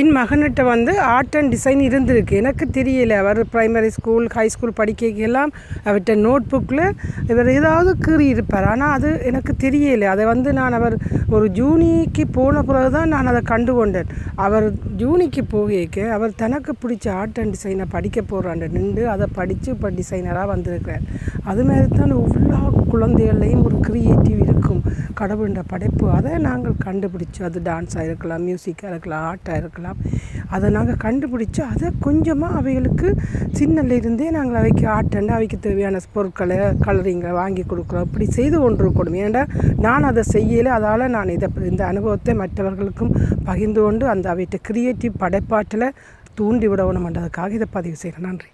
என் மகன்கிட்ட வந்து art and design இருந்திருக்கு. எனக்கு தெரியல. அவர் ப்ரைமரி ஸ்கூல் ஹை ஸ்கூல் படிக்கலாம் அவர்கிட்ட நோட் புக்கில் இவர் ஏதாவது கீறி இருப்பார் ஆனால் அது எனக்கு தெரியலை. அதை வந்து நான் அவர் ஒரு ஜூனிக்கு போன பிறகு தான் நான் அதை கண்டு கொண்டேன் அவர் ஜூனிக்கு போகிக்க அவர் தனக்கு பிடிச்ச ஆர்ட் அண்ட் டிசைனை படிக்க போகிறாண்டு நின்று அதை படித்து இப்போ டிசைனராக வந்திருக்கிறார். அது மாதிரி தான் எல்லா குழந்தைகள்லையும் ஒரு க்ரியேட்டிவ் இருக்கும் படைப்பு அதை நாங்கள் கண்டுபிடிச்சு அது டான்ஸாக இருக்கலாம் மியூசிக்காக இருக்கலாம் ஆர்ட்டாக இருக்கலாம் அதை நாங்கள் கண்டுபிடிச்சி அதை கொஞ்சமாக அவைகளுக்கு சின்னலிருந்தே நாங்கள் அவைக்கு ஆர்ட் அவைக்கு தேவையான பொருட்களை கலரிங்களை வாங்கி கொடுக்குறோம். இப்படி செய்து கொண்டிருக்கணும். ஏன்னா நான் அதை செய்யலை அதால் நான் இதை இந்த அனுபவத்தை மற்றவர்களுக்கும் பகிர்ந்து கொண்டு அந்த அவைகிட்ட க்ரியேட்டிவ் படைப்பாற்றலை தூண்டி விடணுமென்றதுக்காக இதை பதிவு செய்கிறேன். நன்றி.